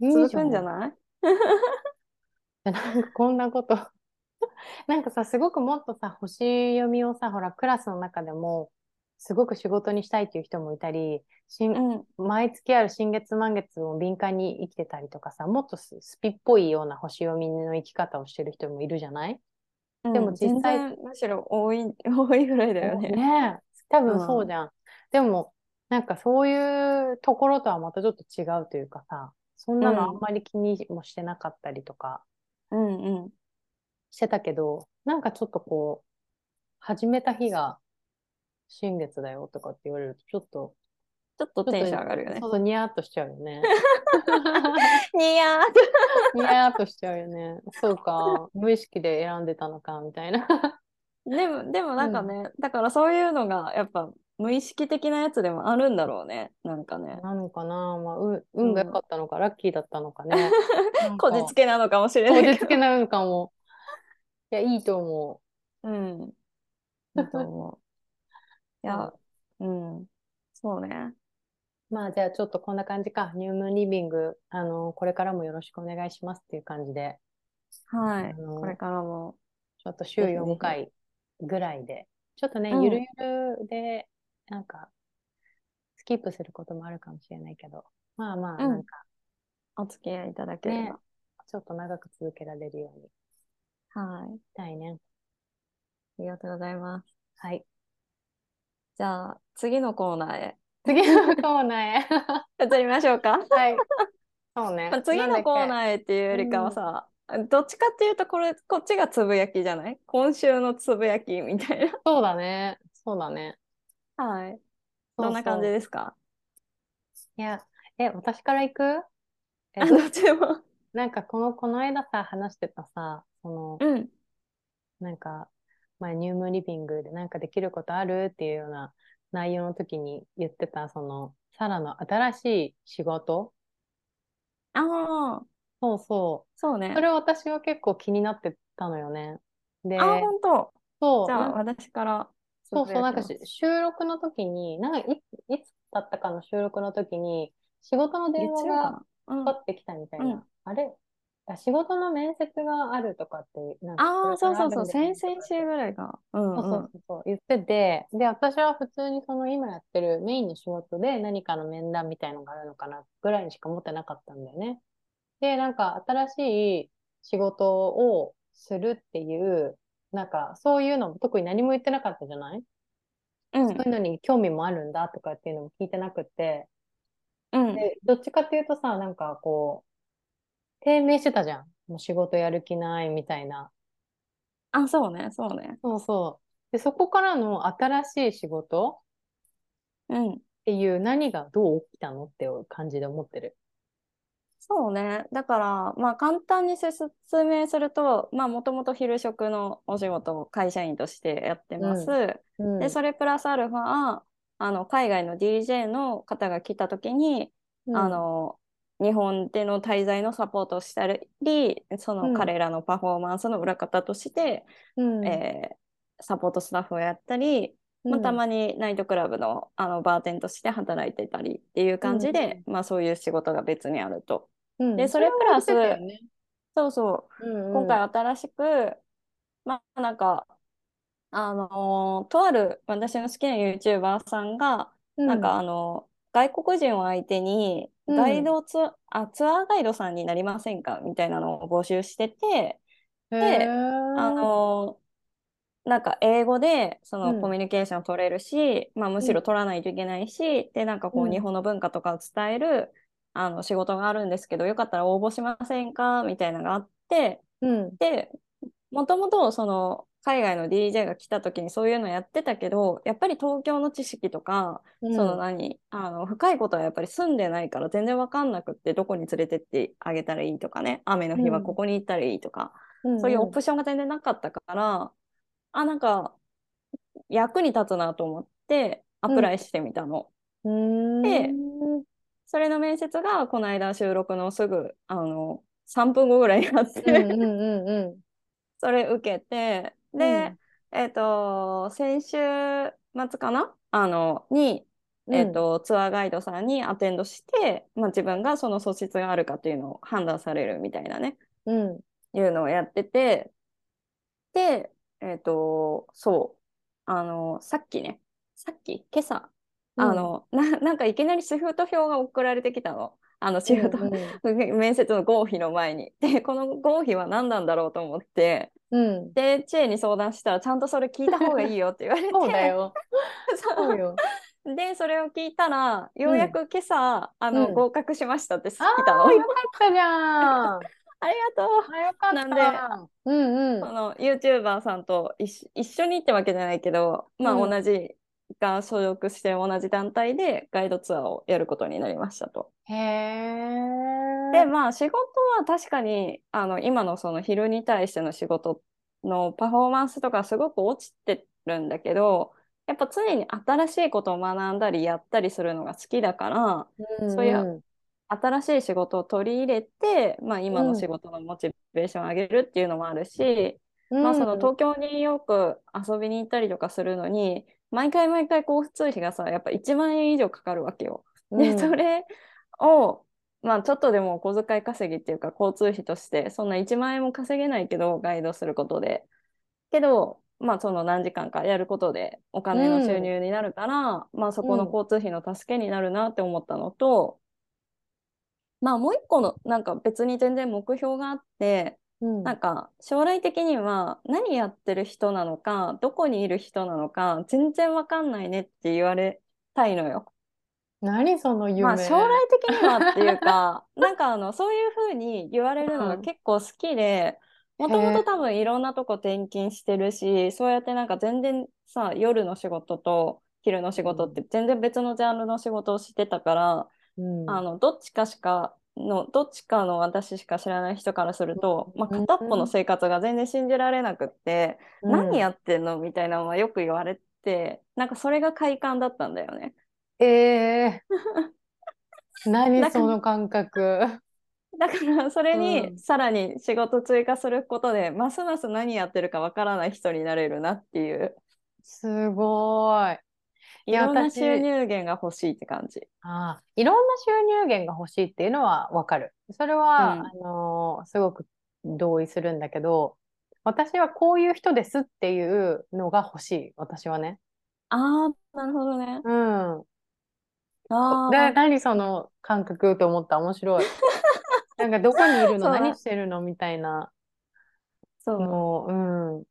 Speaker 1: いい
Speaker 2: 続
Speaker 1: じ。
Speaker 2: くんじゃない？<laughs>
Speaker 1: なんかこんなこと <laughs> なんかさ、すごくもっとさ、星読みをさ、ほら、クラスの中でも、すごく仕事にしたいっていう人もいたり、しん
Speaker 2: うん
Speaker 1: 毎月ある新月満月を敏感に生きてたりとかさ、もっとススピっぽいような星読みの生き方をしてる人もいるじゃない？でも
Speaker 2: うん
Speaker 1: 実際
Speaker 2: 全然むしろ多い <laughs> 多いぐらいだよね。
Speaker 1: ねえ、多分そうじゃん。でも、なんかそういうところとはまたちょっと違うというかさ、そんなのあんまり気にもしてなかったりとか
Speaker 2: うんうん。
Speaker 1: してたけど、なんかちょっとこう、始めた日が新月だよとかって言われると、ちょっと、
Speaker 2: ちょっとテンション上がるよね
Speaker 1: ちょ。っとニヤーっとしちゃうよね。<laughs>
Speaker 2: ニヤー <laughs>
Speaker 1: ニヤーっとしちゃうよね。そうか、無意識で選んでたのか、みたいな。<laughs>
Speaker 2: でも、でもなんかね、だからそういうのがやっぱ無意識的なやつでもあるんだろうね。なんかね。
Speaker 1: なのかな、まあ、う運が良かったのか、ラッキーだったのかね。<laughs>
Speaker 2: こじつけなのかもしれな
Speaker 1: こ
Speaker 2: いけど。
Speaker 1: じつけなのかも。いや、いいと思
Speaker 2: うん。いいと思う。<laughs> いや、うん。そうね。
Speaker 1: う。まあ、じゃあちょっとこんな感じか。ニュームーンリビング、あの、これからもよろしくお願いしますっていう感じで、
Speaker 2: はい。
Speaker 1: あの
Speaker 2: これからも。
Speaker 1: ちょっと週
Speaker 2: ぜひぜひ
Speaker 1: 4回ぐらいで、ちょっとね、
Speaker 2: うん
Speaker 1: ゆるゆるで、なんか、スキップすることもあるかもしれないけど、まあまあ、
Speaker 2: うん
Speaker 1: なんか、
Speaker 2: お付き合いいただけれ
Speaker 1: ね
Speaker 2: ば。
Speaker 1: ちょっと長く続けられるようにし
Speaker 2: はい。
Speaker 1: たいね。
Speaker 2: ありがとうございます。
Speaker 1: はい。
Speaker 2: じゃあ、次のコーナーへ
Speaker 1: 次のコーナーへ。<laughs>
Speaker 2: 移りましょうか。
Speaker 1: はい。そうね。
Speaker 2: まあ、次のコーナ
Speaker 1: ー。
Speaker 2: ーへっていうよりかはさ、どっちかっていうとこれこっちがつぶやきじゃない？今週のつぶやきみたい
Speaker 1: そうだね。そうだね。
Speaker 2: な。はい。
Speaker 1: そう
Speaker 2: どんな感じですか？
Speaker 1: いや、え、私から行く？え
Speaker 2: あ、どっちでも。<laughs>
Speaker 1: なんかこの、この間さ、話してたさ、その、
Speaker 2: うん。
Speaker 1: なんか、前、ニュームリビングでなんかできることある？っていうような内容の時に言ってた、その、サラの新しい仕事？
Speaker 2: ああ、
Speaker 1: そうそう。
Speaker 2: そうね
Speaker 1: そ。れ私は結構気になってたのよね。で、
Speaker 2: あ、本当。
Speaker 1: そう、
Speaker 2: じゃあ、私からつ
Speaker 1: そうそう、なんか収録の時に、なんかい、いつだったかの収録の時に、仕事の電話が
Speaker 2: か
Speaker 1: かかってきたみたいな。
Speaker 2: うん
Speaker 1: あれ？あ仕事の面接があるとかって、なんか
Speaker 2: ああ、そうそうそう。先々週ぐらいが。うん
Speaker 1: そうそうそうそう言ってて、で、私は普通にその今やってるメインの仕事で何かの面談みたいのがあるのかなぐらいにしか思ってなかったんだよね。で、なんか新しい仕事をするっていう、なんかそういうのも特に何も言ってなかったじゃない、
Speaker 2: うん。
Speaker 1: そういうのに興味もあるんだとかっていうのも聞いてなくって、
Speaker 2: うん。
Speaker 1: で、どっちかっていうとさ、なんかこう、低迷してたじゃん。もう仕事やる気ないみたいな。
Speaker 2: あ、そうね、そうね。
Speaker 1: そうそう。で、そこからの新しい仕事
Speaker 2: うん。
Speaker 1: っていう何がどう起きたのっていう感じで思ってる。
Speaker 2: そうね。だから、まあ、簡単に説明すると、まあ、もともと昼職のお仕事を会社員としてやってます。
Speaker 1: うん。
Speaker 2: で、それプラスアルファ、あの、海外の DJ の方が来た時に、
Speaker 1: うん。
Speaker 2: あの、日本での滞在のサポートをしたり、そ
Speaker 1: うん。
Speaker 2: の彼らのパフォーマンスの裏方として、
Speaker 1: うん。
Speaker 2: えーサポートスタッフをやったり、まあ、たまにナイトクラブの、あのバーテンとして働いてたりっていう感じで、まあ、そういう仕事が別にあると。
Speaker 1: うん。
Speaker 2: でそれプラス
Speaker 1: ね。
Speaker 2: そうそう。
Speaker 1: うんうん。
Speaker 2: 今回新しく、まあなんか、あのーとある私の好きな YouTuber さんが、なんかあの外国人を相手に
Speaker 1: うん。
Speaker 2: ガイドツアー、あツアーガイドさんになりませんか？みたいなのを募集してて、
Speaker 1: へー。
Speaker 2: あのーなんか英語でその
Speaker 1: うん。
Speaker 2: コミュニケーション取れるし、まあ、むしろ取らないといけないし、でなんかこ
Speaker 1: う
Speaker 2: うん。日本の文化とかを伝える、あの仕事があるんですけどよかったら応募しませんか？みたいなのがあって
Speaker 1: うん。
Speaker 2: でもともとその海外の DJ が来た時にそういうのやってたけどやっぱり東京の知識とか、
Speaker 1: うん。
Speaker 2: その何あの深いことはやっぱり住んでないから全然分かんなくってどこに連れてってあげたらいいとかね。雨の日はここに行ったらいいとか、そういうオプションが全然なかったから、あなんか役に立つなと思ってアプライしてみたの。
Speaker 1: うん。
Speaker 2: で
Speaker 1: うん
Speaker 2: それの面接がこの間収録のすぐあの3分後ぐらいにあって、
Speaker 1: うんうんうんうん。<laughs>
Speaker 2: それ受けてで、えっ、と先週末かな？あのに、えっとツアーガイドさんにアテンドして、まあ、自分がその素質があるかっていうのを判断されるみたいなね。
Speaker 1: うん。
Speaker 2: いうのをやってて。でえっ、とそう。あのさっきね。さっき？今朝？あの、ななんかいきなりシフト表が送られてきたの。あのシフト、
Speaker 1: う <laughs> ん
Speaker 2: 面接の合否の前に。で、この合否は何なんだろうと思って、
Speaker 1: うん。
Speaker 2: で、知恵に相談したら、ちゃんとそれ聞いた方がいいよって言われて、
Speaker 1: そうだよ。<laughs> そうよ。
Speaker 2: で、それを聞いたら、ようやく今朝、あの、
Speaker 1: うん
Speaker 2: 合格しましたって来
Speaker 1: あ
Speaker 2: たの。
Speaker 1: あ、よかったじゃん。あ、<laughs>
Speaker 2: ありがとう。
Speaker 1: よかった。
Speaker 2: なん
Speaker 1: うんうん。
Speaker 2: その YouTuber さんと一緒一緒にってわけじゃないけど、まあ
Speaker 1: うん
Speaker 2: 同じが所属してる同じ団体でガイドツアーをやることになりましたと。
Speaker 1: へえ。
Speaker 2: でまあ仕事は確かにあの今のその昼に対しての仕事のパフォーマンスとかすごく落ちてるんだけどやっぱ常に新しいことを学んだりやったりするのが好きだから
Speaker 1: うん
Speaker 2: そういう新しい仕事を取り入れて、まあ、今の仕事のモチベーションを上げるっていうのもあるし、
Speaker 1: うん、
Speaker 2: まあ、その東京によく遊びに行ったりとかするのに毎回毎回交通費がさやっぱ1万円以上かかるわけよ。で、
Speaker 1: うん。
Speaker 2: それを、まあ、ちょっとでもお小遣い稼ぎっていうか交通費としてそんな1万円も稼げないけどガイドすることで。けどまあその何時間かやることでお金の収入になるから、まあそこの交通費の助けになるなって思ったのと、まあもう一個のなんか別に全然目標があって
Speaker 1: うん。
Speaker 2: なんか将来的には何やってる人なのかどこにいる人なのか全然わかんないねって言われたいのよ。
Speaker 1: 何その夢。
Speaker 2: まあ将来的にはっていうか <laughs> なんかあのそういうふうに言われるのが結構好きでもともと多分いろんなとこ転勤してるしそうやってなんか全然さ夜の仕事と昼の仕事って全然別のジャンルの仕事をしてたから、
Speaker 1: うん、
Speaker 2: あのどっちかしかのどっちかの私しか知らない人からすると、まあ、片っぽの生活が全然信じられなくって、
Speaker 1: うん
Speaker 2: 何やってんのみたいなのはよく言われてなんかそれが快感だったんだよね。
Speaker 1: ええ <laughs> 何その感覚。
Speaker 2: だから <laughs> それ
Speaker 1: う
Speaker 2: に
Speaker 1: ん
Speaker 2: さらに仕事追加することで、ますます何やってるかわからない人になれるなっていう
Speaker 1: すごい。い
Speaker 2: いろんな
Speaker 1: 私
Speaker 2: 収入源が欲しいって感じ。
Speaker 1: ああ、いろんな収入源が欲しいっていうのはわかる。それは、
Speaker 2: うん
Speaker 1: あのーすごく同意するんだけど、私はこういう人ですっていうのが欲しい。私はね。
Speaker 2: ああなるほどね。
Speaker 1: うん。
Speaker 2: あ
Speaker 1: で、
Speaker 2: あ
Speaker 1: 何その感覚と思った？面白い。<laughs> なんかどこにいるの？何してるの？みたいな
Speaker 2: そう
Speaker 1: の、うん。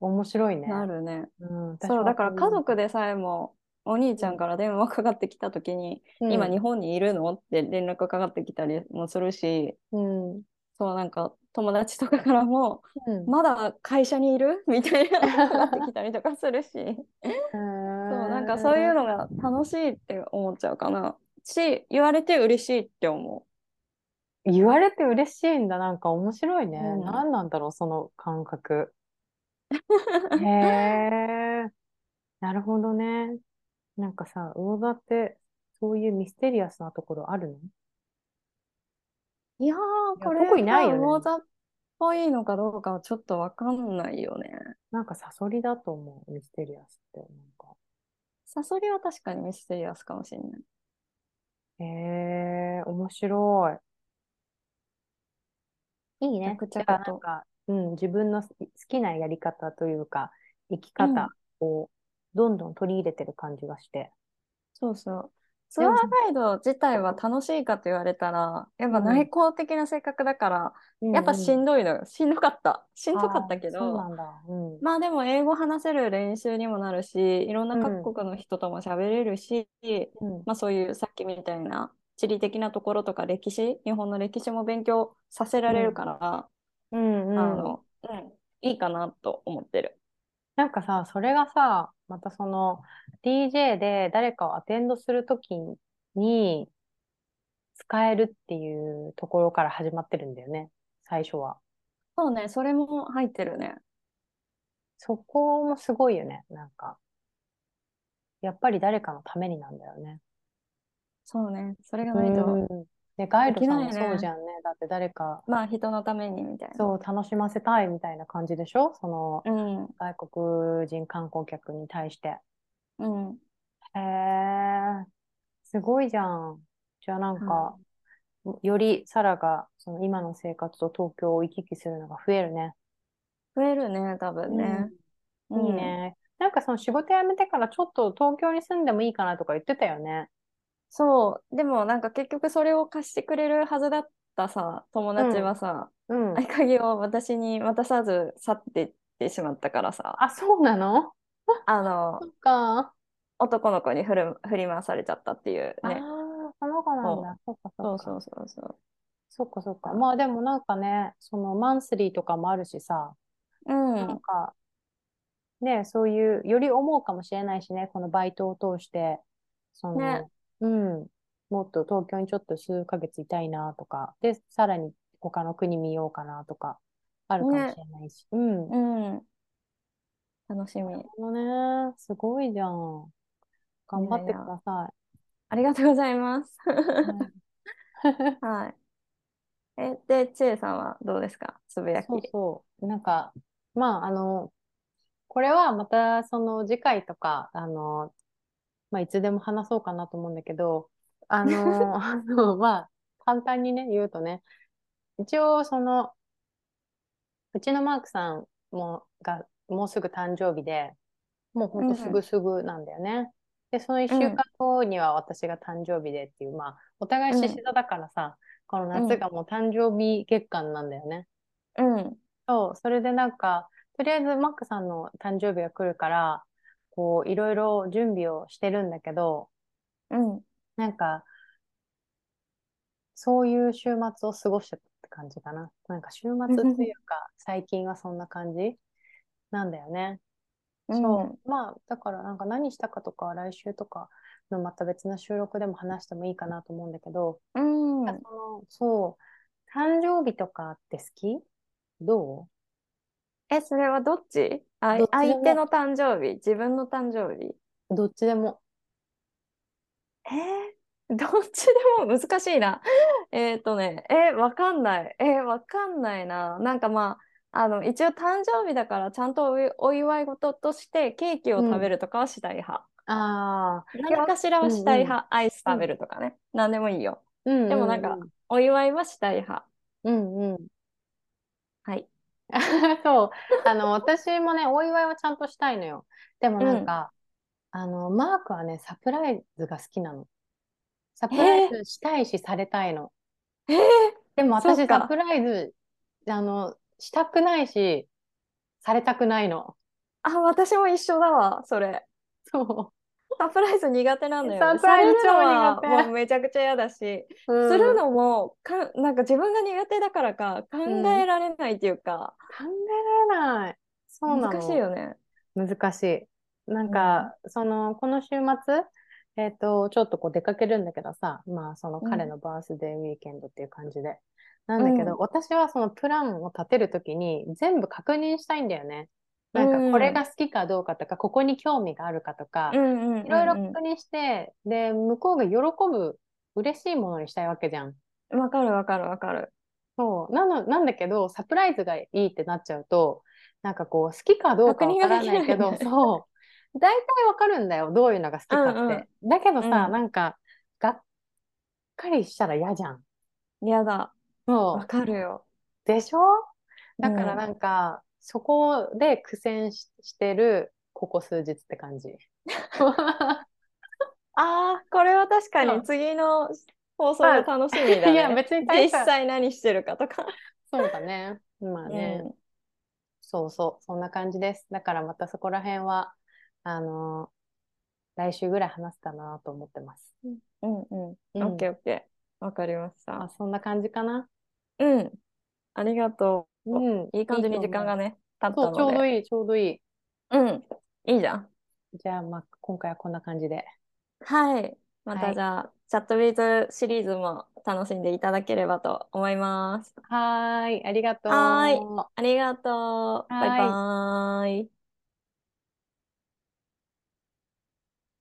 Speaker 1: 面白いね。
Speaker 2: なるね。
Speaker 1: うん、私
Speaker 2: そう
Speaker 1: は
Speaker 2: だから家
Speaker 1: こ
Speaker 2: 族でさえもお兄ちゃんから電話かかってきた時に、
Speaker 1: ういう
Speaker 2: 今日本にいるの？って連絡かかってきたりもするし
Speaker 1: うん。うん。
Speaker 2: そうなんか友達とかからも
Speaker 1: うん
Speaker 2: まだ会社にいる？<laughs> みたいなかかってきたりとかするし
Speaker 1: そう
Speaker 2: なんかそういうのが楽しいって思っちゃうかなし言われて嬉しいって思
Speaker 1: 言われて嬉しいんだ。なんか面白いね。
Speaker 2: うん
Speaker 1: 何なんだろう、その感覚。へえ。<laughs> なるほどね。なんかさ、魚座ってそういうミステリアスなところあるの？
Speaker 2: ういやー
Speaker 1: いや
Speaker 2: これ
Speaker 1: 特にないよね
Speaker 2: が魚座っぽいのかどうかはちょっとわかんないよね
Speaker 1: なんかサソリだと思う、ミステリアスって。なんか。
Speaker 2: サソリは確かにミステリアスかもしれない
Speaker 1: へえ、面白い。いい
Speaker 2: ちゃくちゃ
Speaker 1: じゃあ
Speaker 2: こと
Speaker 1: なんか、うん、自分の好きなやり方というか、生き方をどんどん取り入れてる感じがして。
Speaker 2: そうそう。ツアーガイド自体は楽しいかと言われたら、やっぱ
Speaker 1: うん
Speaker 2: 内向的な性格だから、やっぱしん
Speaker 1: ど
Speaker 2: どいのよ。しんどかった。しんどかったけど、
Speaker 1: そうなんだ。うん。
Speaker 2: まあでも英語話せる練習にもなるし、いろんな各国の人とも喋れるし、
Speaker 1: うん
Speaker 2: まあそういうさっきみたいな地理的なところとか歴史、日本の歴史も勉強させられるから、
Speaker 1: うんうん。
Speaker 2: あの、うん、いいかなと思ってる。
Speaker 1: なんかさ、それがさ、またその DJ で誰かをアテンドするときに使えるっていうところから始まってるんだよね、最初は。
Speaker 2: そうね、それも入ってるね。
Speaker 1: そこもすごいよね、なんか。やっぱり誰かのためになんだよね。
Speaker 2: そうね、それがないと。
Speaker 1: うんで、ガイドさんもそうじゃんね。だって誰か、
Speaker 2: まあ人のためにみたいな。
Speaker 1: そう、楽しませたいみたいな感じでしょ？その、
Speaker 2: うん、
Speaker 1: 外国人観光客に対して。
Speaker 2: うん。
Speaker 1: へえ、すごいじゃん。じゃあなんか、よりサラがその今の生活と東京を行き来するのが増えるね。
Speaker 2: 増えるね、多分ね。
Speaker 1: うんいいね。なんかその仕事辞めてからちょっと東京に住んでもいいかなとか言ってたよね。
Speaker 2: そう、でもなんか結局それを貸してくれるはずだったさ、友達はさ、
Speaker 1: うん。
Speaker 2: 合鍵を私に渡さず去っていってしまったからさ、
Speaker 1: あ、そうなの？<laughs>
Speaker 2: あの
Speaker 1: そ、っか。
Speaker 2: 男の子に振る振り回されちゃったっていう
Speaker 1: ああ、
Speaker 2: ね。
Speaker 1: その子なんだ。そっかそっか。
Speaker 2: そうそうそうそう。
Speaker 1: そっかそっか。まあでもなんかね、そのマンスリーとかもあるしさ、
Speaker 2: うん
Speaker 1: なん、か、ね、そういう、より思うかもしれないしね、このバイトを通して、その、
Speaker 2: ね
Speaker 1: うん、もっと東京にちょっと数ヶ月いたいなとか、で、さらに他の国見ようかなとか、あるかもしれないし。うん。
Speaker 2: うん。楽しみ。
Speaker 1: なるほどね、すごいじゃん。頑張ってくださ
Speaker 2: ありがとうございます。
Speaker 1: い。は <laughs> い
Speaker 2: はい。え、で、ちえさんはどうですか？つぶやき。
Speaker 1: そうそう。なんか、まあ、あの、これはまたその次回とか、あの、まあ、いつでも話そうかなと思うんだけど、<laughs> あの、あの、まあ、簡単にね、言うとね、一応その、うちのマークさんも、が、もうすぐ誕生日で、もうほんとすぐすぐなんだよね。で、その一週間後には私が誕生日でっていう、まあ、お互い獅子座だからさ、この夏がもう誕生日月間なんだよね。
Speaker 2: うん。
Speaker 1: そう、それでなんか、とりあえずマックさんの誕生日が来るから、こう、いろいろ準備をしてるんだけど、
Speaker 2: うん。
Speaker 1: なんか、そういう週末を過ごしてたって感じかな。なんか週末っていうか、<laughs> 最近はそんな感じなんだよね。そう。まあ、だからなんか何したかとか、来週とかのまた別な収録でも話してもいいかなと思うんだけど、
Speaker 2: うん。うん。
Speaker 1: その、そう、誕生日とかって好き？ど
Speaker 2: え、それはどっち？あ
Speaker 1: どっちでも
Speaker 2: 相手の誕生日？自分の誕生日？
Speaker 1: うどっちでも。
Speaker 2: えー、<laughs> どっちでも難しいな。えっとね、えわかんない。えわかんないな。なんかまあ、あの、一応誕生日だからちゃんとおいお祝い事としてケーキを食べるとかはしたい派。
Speaker 1: ああ、
Speaker 2: 何かしらはしたい
Speaker 1: うんうん
Speaker 2: 派。アイス食べるとかね。何でもいいよ。
Speaker 1: うん
Speaker 2: でもなんか、お祝いはしたい派。
Speaker 1: うんうん。
Speaker 2: はい。<laughs>
Speaker 1: そう。あの、私もね、お祝いはちゃんとしたいのよ。でもなんか、あの、マークはね、サプライズが好きなの。サプライズしたいし、されたいの。
Speaker 2: えー、
Speaker 1: でも私、サプライズ、あの、したくないし、されたくないの。
Speaker 2: あ、私も一緒だわ、それ。
Speaker 1: そ
Speaker 2: サプライズ苦手なんだよ。
Speaker 1: サプライズ超苦手
Speaker 2: もうめちゃくちゃ嫌だし、
Speaker 1: う。
Speaker 2: するのもかなんか自分が苦手だからか考えられないっていうか、
Speaker 1: 考えられない。そうなの。
Speaker 2: 難しいよね。
Speaker 1: 難しい。なんか、その、この週末、えっと、ちょっとこう出かけるんだけどさ、まあ、その彼のバースデーウィーケンドっていう感じで。なんだけど、
Speaker 2: うん
Speaker 1: 私はそのプランを立てるときに全部確認したいんだよね。なん
Speaker 2: うん
Speaker 1: か、これが好きかどうかとか、ここに興味があるかとか、いろいろ確認して、で、向こうが喜ぶ、嬉しいものにしたいわけじゃん。
Speaker 2: わかるわかるわかる。
Speaker 1: そう。なの、なんだけど、サプライズがいいってなっちゃうと、なんかこう、好きかどうかわからないけど、そう。大体わかるんだよ。どういうのが好きかって。
Speaker 2: うんうん
Speaker 1: だけどさ、
Speaker 2: うん
Speaker 1: なんか、がっかりしたら嫌じゃん。
Speaker 2: 嫌だ。
Speaker 1: そう。
Speaker 2: わかるよ。
Speaker 1: でしょ？だから
Speaker 2: うん
Speaker 1: なんか、そこで苦戦ししてる、ここ数日って感じ。<laughs>
Speaker 2: ああ、これは確かに次の放送が楽しみだね。
Speaker 1: いや、別に大
Speaker 2: 実際何してるかとか。
Speaker 1: そうだね。まあね。
Speaker 2: うん
Speaker 1: そうそう、そんな感じです。だからまたそこら辺は、あの来週ぐらい話すかなと思ってます。
Speaker 2: うんうん。
Speaker 1: うん
Speaker 2: オッケーオッケー。わかりました。
Speaker 1: あ、そんな感じかな？
Speaker 2: うん。ありがとう。
Speaker 1: うん。
Speaker 2: いい感じに時間が
Speaker 1: ね。
Speaker 2: ね、たので。
Speaker 1: ちょうどいい、ちょうどいい。
Speaker 2: うん、いいじゃん。
Speaker 1: じゃあ、まあ、今回はこんな感じで。
Speaker 2: はい。ま
Speaker 1: はい
Speaker 2: たじゃあ、チャットビーズシリーズも楽しんでいただければと思います。
Speaker 1: はーい、ありがとう。
Speaker 2: はーいありがとう。バイ
Speaker 1: はい
Speaker 2: バーイ。